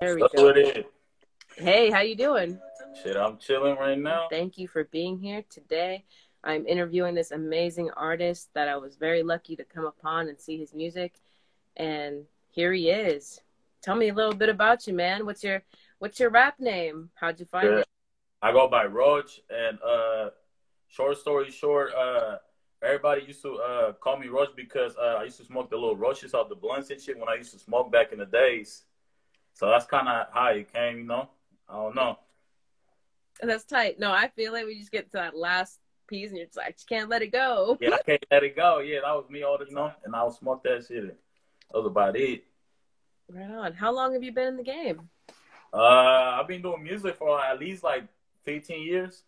There we That's go. what it is. Hey, how you doing? Shit, I'm chilling right now. Thank you for being here today. I'm interviewing this amazing artist that I was very lucky to come upon and see his music. And here he is. Tell me a little bit about you, man. What's your what's your rap name? How'd you find Yeah. it? I go by Roach, and uh, short story short, uh, everybody used to uh call me Roach because uh, I used to smoke the little roaches off the blunts and shit when I used to smoke back in the days. So that's kind of how it came, you know. I don't know. That's tight. No, I feel like we just get to that last piece and you're just like, you can't let it go. Yeah, I can't let it go. Yeah, that was me all the time, and I would smoke that shit. That was about it. Right on. How long have you been in the game? Uh, I've been doing music for at least like 15 years.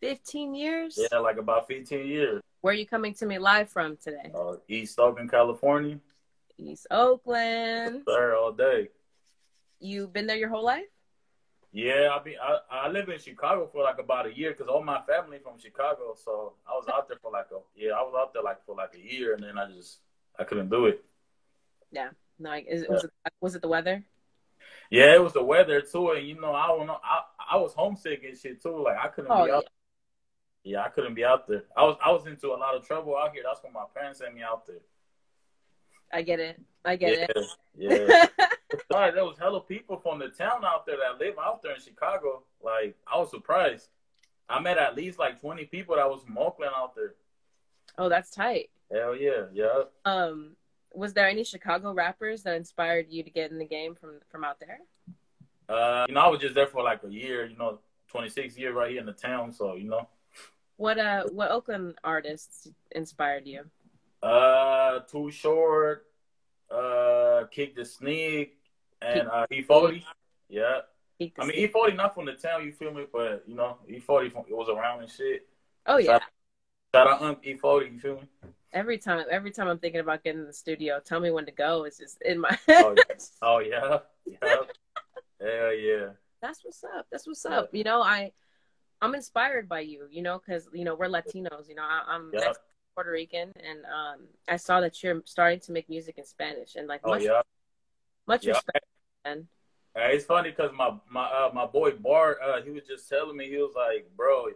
15 years? Yeah, like about 15 years. Where are you coming to me live from today? Uh, East Oakland, California. East Oakland. There all day. You've been there your whole life? Yeah, I be I, I live in Chicago for like about a year because all my family from Chicago. So I was out there for like a yeah, I was out there like for like a year, and then I just I couldn't do it. No, like, is, was it was it the weather? Yeah, it was the weather too, and you know I don't know I I was homesick and shit too. Like I couldn't Oh be yeah. out. Yeah, I couldn't be out there. I was I was into a lot of trouble out here. That's when my parents sent me out there. I get it. I get yeah, yeah. it. Right, there was hella people from the town out there that live out there in Chicago. Like I was surprised. I met at least like twenty people that was from Oakland out there. oh, that's tight. Hell yeah, yeah. Um, was there any Chicago rappers that inspired you to get in the game from from out there? Uh, you know, I was just there for like a year. You know, twenty six years right here in the town. So you know, What uh, what Oakland artists inspired you? uh, Too Short, uh, Keak da Sneak, and uh, E forty. Yeah, I mean E forty not from the town. You feel me? But you know, E forty it was around and shit. oh yeah. Shout out Unc E forty. You feel me? Every time, every time I'm thinking about getting in the studio, tell me when to go. It's just in my Oh, head. Oh yeah, yeah, hell yeah. That's what's up. That's what's up. You know, I I'm inspired by you. You know, because you know we're Latinos. You know, I, I'm Yeah. Puerto Rican, and um, I saw that you're starting to make music in Spanish, and like Oh much yeah. much Yeah. respect. Man. It's funny because my my uh, my boy Bart, uh, he was just telling me he was like, bro,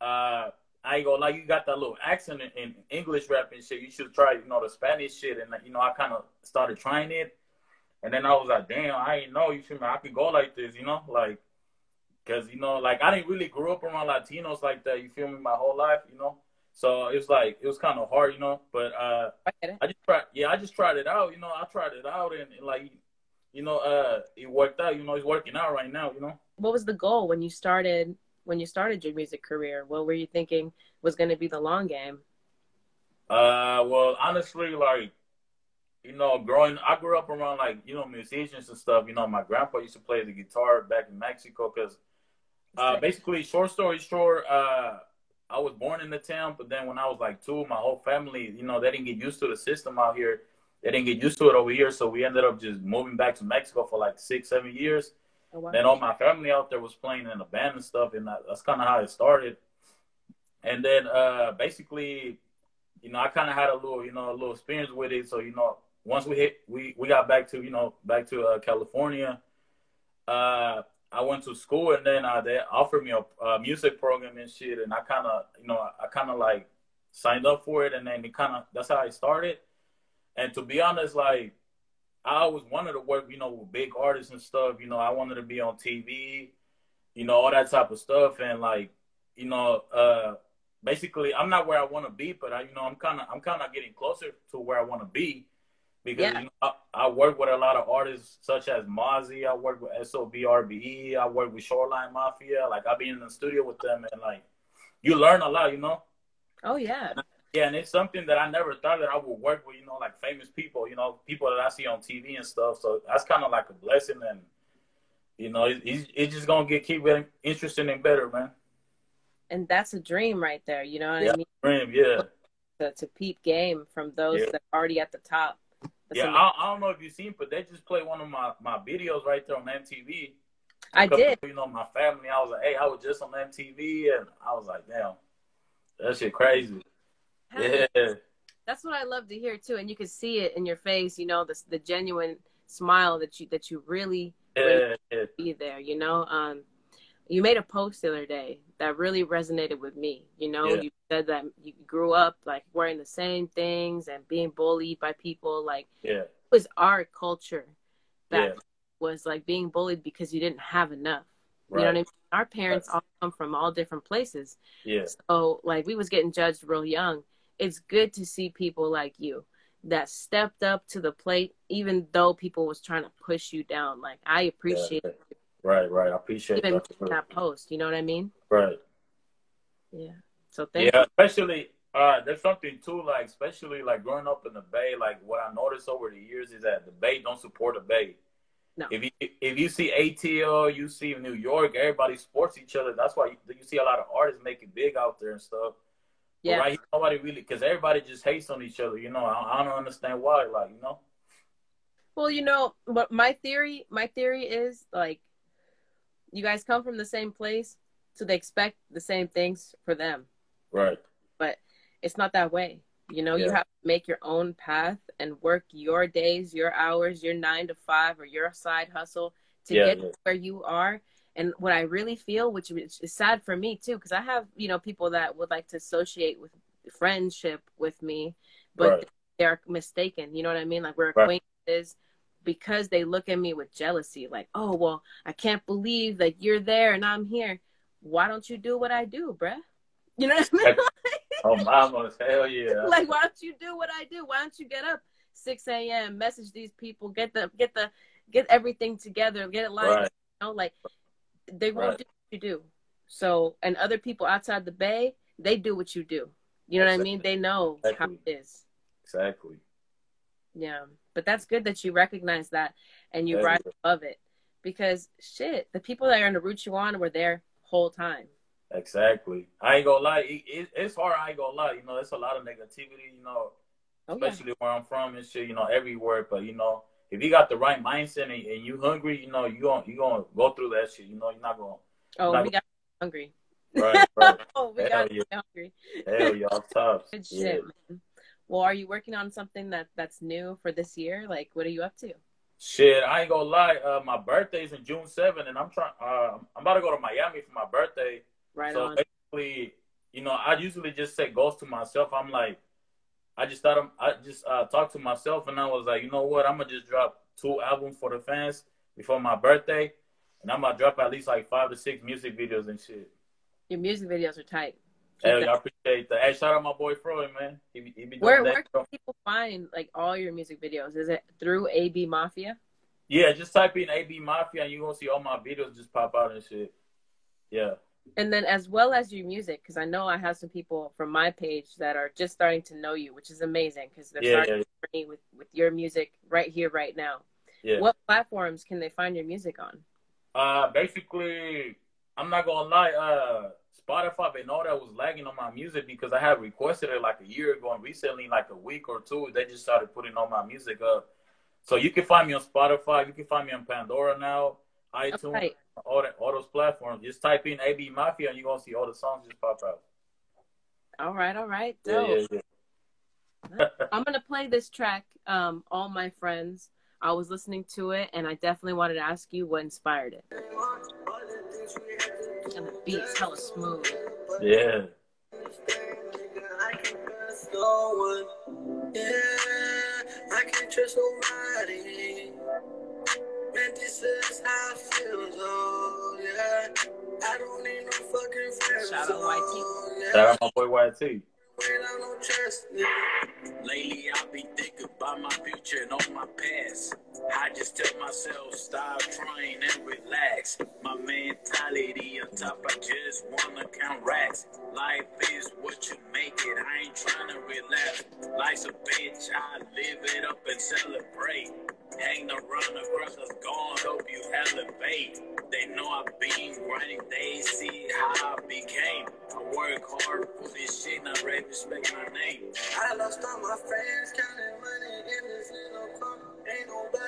uh, I ain't gonna lie, you got that little accent in, in English rap and shit. You should try, you know, the Spanish shit. And you know, I kind of started trying it, and then I was like, damn, I ain't know. You feel me? I could go like this, you know, like, cause you know, like I didn't really grow up around Latinos like that. You feel me? My whole life, you know. So it's like it was kind of hard, you know. But uh, I. I just tried. Yeah, I just tried it out. You know, I tried it out, and, and like, you know, uh, it worked out. You know, it's working out right now. You know. What was the goal when you started when you started your music career? What were you thinking was going to be the long game? Uh, well, honestly, like, you know, growing, I grew up around like you know musicians and stuff. You know, my grandpa used to play the guitar back in Mexico because, uh, basically, short story short, uh, I was born in the town, but then when I was like two, my whole family, you know, they didn't get used to the system out here. They didn't get used to it over here, so we ended up just moving back to Mexico for like six, seven years. Oh, wow. Then all my family out there was playing in a band and stuff, and that's kind of how it started. And then uh, basically, you know, I kind of had a little, you know, a little experience with it. So you know, once we hit, we we got back to, you know, back to uh, California. Uh, I went to school, and then uh, they offered me a, a music program and shit, and I kind of, you know, I kind of like signed up for it, and then it kind of that's how I started. And to be honest, like I always wanted to work, you know, with big artists and stuff. You know, I wanted to be on TV, you know, all that type of stuff. And like, you know, uh, basically, I'm not where I want to be, but I, you know, I'm kind of, I'm kind of getting closer to where I want to be because Yeah. you know, I, I work with a lot of artists such as Mozzy. I work with SOBRBE. I work with Shoreline Mafia. Like I've been in the studio with them, and like, you learn a lot, you know. Oh yeah. Yeah, and it's something that I never thought that I would work with, you know, like famous people, you know, people that I see on TV and stuff. So that's kind of like a blessing, and you know, it, it's, it's just gonna get keep getting interesting and better, man. And that's a dream right there. You know what Yeah. I mean? Dream, yeah, To, to peep game from those Yeah. that are already at the top. That's yeah. I, I don't know if you've seen, but they just played one of my my videos right there on MTV. I did. You know, my family. I was like, hey, I was just on MTV, and I was like, damn. That shit crazy. Yeah. That's what I love to hear too, and you can see it in your face. You know, the the genuine smile that you that you really, really be there. You know, um, you made a post the other day that really resonated with me. You know, Yeah. you said that you grew up like wearing the same things and being bullied by people. Like Yeah. it was our culture that Yeah. was like being bullied because you didn't have enough. You know what I mean? Our parents Right. all come from all different places. Yeah. So like we was getting judged real young. It's good to see people like you that stepped up to the plate, even though people was trying to push you down. Like I appreciate Yeah. Right. Right. I appreciate even that. that post. You know what I mean? Right. Yeah. So thank Yeah. Especially. Uh, there's something too, like especially like growing up in the Bay. Like what I noticed over the years is that the Bay don't support the Bay. No. If you if you see ATL, you see New York, everybody supports each other. That's why you, you see a lot of artists making big out there and stuff. But Yeah. right here, nobody really, because everybody just hates on each other. You know, I, I don't understand why. Like, you know, Well, you know, but my theory, my theory is like, you guys come from the same place, so they expect the same things for them. right? But it's not that way. You know, you have to make your own path and work your days, your hours, your nine to five, or your side hustle to Yeah, get yeah. where you are. And what I really feel, which is sad for me too, because I have you know people that would like to associate with friendship with me, but Right. they're mistaken. You know what I mean? Like we're Right. Because they look at me with jealousy. Like, oh well, I can't believe that you're there and I'm here. Why don't you do what I do, bruh? You know what I mean? Oh, mama, hell yeah! like why don't you do what I do? Why don't you get up 6 a.m. message these people, get the get the get everything together, get it lined Right. you know, like they won't Right. do what you do. So and other people outside the bay, they do what you do. You know what I mean? They know how it is. exactly. Yeah. But that's good that you recognize that and you rise above it. Because shit, the people that are gonna root you on were there whole time. Exactly. I ain't gonna lie. It, it, it's hard. I ain't gonna lie. You know, there's a lot of negativity. You know, Oh yeah. especially where I'm from and shit. You know, everywhere. But you know, if you got the right mindset and, and you hungry, you know, you gonna you gonna go through that shit. You know, you're not gonna. Oh, Not- we got hungry. Right. Right. Oh, we Hell got yeah. hungry. Hell, y'all tough. Good Yeah. shit, man. Well, are you working on something that that's new for this year? Like, what are you up to? Shit, I ain't gonna lie. Uh, my birthday's in June 7th, and I'm trying. Uh, I'm about to go to Miami for my birthday. Right so on. basically, you know, I usually just set goals to myself. I'm like, I just thought I'm, I just uh, talked to myself, and I was like, you know what? I'm gonna just drop two albums for the fans before my birthday, and I'm gonna drop at least like five to six music videos and shit. Your music videos are tight. Keep I appreciate that. Hey, shout out my boy Freud, man. He, be- he be doing Where where can people find like all your music videos? Is it through AB Mafia? Yeah, just type in AB Mafia, and you gonna see all my videos just pop out and shit. Yeah. And then as well as your music, because I know I have some people from my page that are just starting to know you, which is amazing because they're Yeah, starting yeah, to journey with with your music right here, right now. yeah. What platforms can they find your music on? Uh, basically, I'm not gonna lie. Uh, Spotify, they know that was lagging on my music because I had requested it like a year ago, and recently, like a week or two, they just started putting all my music up. So you can find me on Spotify. You can find me on Pandora now, iTunes, Okay. all that, all those platforms. Just type in AB Mafia, and you're gonna see all the songs just pop out. All right, all right. Yeah, Dope. yeah, yeah. I'm gonna play this track, um, All My Friends. I was listening to it and I definitely wanted to ask you what inspired it. And the beat's hella smooth. yeah. I can't trust nobody. Man, this is how I feel, though, yeah. I don't need no fucking friends. Shout out oh, yeah. Shout out my boy YT. Wait, I don't trust you. Lately, I be thinking about my future and all my past. I just tell myself, stop trying and relax. My mentality on top, I just wanna count racks. Life is what you make it, I ain't trying to relax. Life's a bitch, I live it up and celebrate. Hang around the brothers gone, hope you elevate. They know I've been grinding, they see how I became. I work hard for this shit, not ready respect my name. I lost all my friends, counting money in this little car. Ain't nobody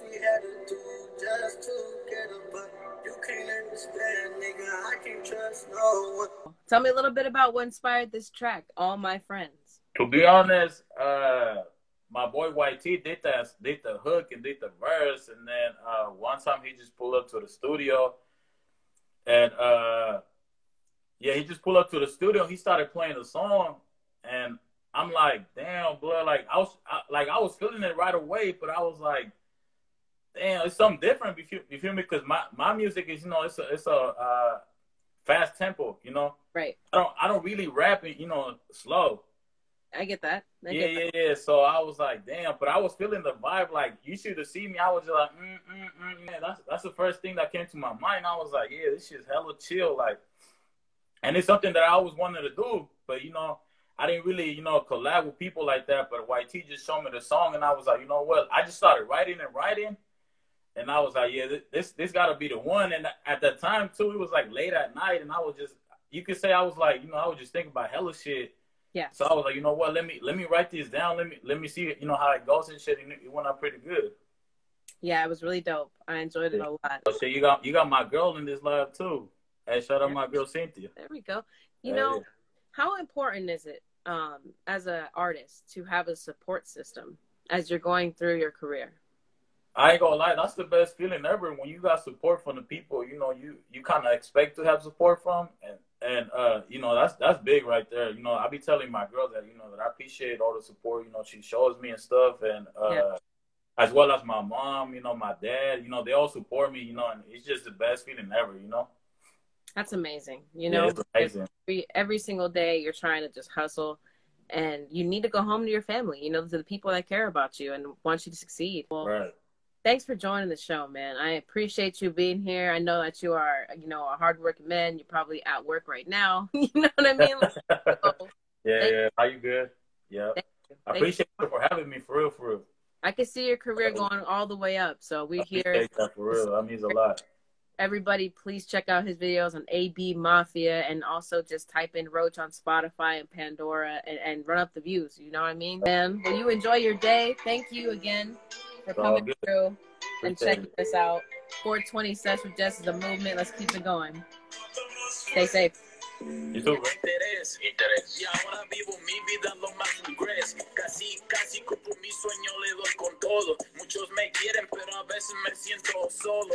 we the had to do just to get but you can't understand, nigga. I can't trust. Tell me a little bit about what inspired this track, All My Friends. To be honest, uh, my boy YT did that, did the hook and did the verse, and then uh, one time he just pulled up to the studio, and uh, yeah, he just pulled up to the studio. He started playing the song, I'm like, damn, blood. Like I was, I, like I was feeling it right away, but I was like, damn, it's something different. You feel, you feel me? Because my my music is, you know, it's a it's a uh, fast tempo. You know, Right. I don't I don't really rap it, you know, slow. I get that. I Yeah, get that. yeah, yeah. So I was like, damn, but I was feeling the vibe. Like you should have seen me. I was just like, mm, mm, mm. Man, that's that's the first thing that came to my mind. I was like, yeah, this shit's hella chill. Like, and it's something that I always wanted to do, but you know, I didn't really, you know, collab with people like that. But YT just showed me the song, and I was like, you know what? I just started writing and writing, and I was like, yeah, this this, this got to be the one. And at that time too, it was like late at night, and I was just, you could say I was like, you know, I was just thinking about hella shit. Yeah. So I was like, you know what? Let me let me write this down. Let me let me see, you know, how it goes and shit. And it went out pretty good. Yeah, it was really dope. I enjoyed it a lot. So shit, you got you got my girl in this live too. Hey, shout out my girl Cynthia. There we go. You Hey. know, how important is it um, as an artist to have a support system as you're going through your career? I ain't gonna lie, that's the best feeling ever when you got support from the people you know you you kind of expect to have support from, and and uh you know that's that's big right there. You know I be telling my girl that you know that I appreciate all the support you know she shows me and stuff, and uh Yeah. as well as my mom, you know my dad, you know they all support me, you know, and it's just the best feeling ever, you know. That's amazing. You know, amazing. every, every single day you're trying to just hustle and you need to go home to your family, you know, to the people that care about you and want you to succeed. Well, Right. thanks for joining the show, man. I appreciate you being here. I know that you are, you know, a hardworking man. You're probably at work right now. you know what I mean? Like, so, yeah, yeah. How you good? Yeah. You. I appreciate you for having me for real, for real. I can see your career going all the way up. So I we here. that for real. That means a lot. Everybody, please check out his videos on AB Mafia and also just type in Roach on Spotify and Pandora and, and run up the views. You know what I mean? Man, will you enjoy your day? Thank you again for coming good. through and checking it. this out. 420 Sets with Jess is a movement. Let's keep it going. Stay safe. You interés. interés. Y ahora vivo mi vida lo más ingres. Casi, casi cumplo mi sueño, le doy con todo. Muchos me quieren, pero a veces me siento solo.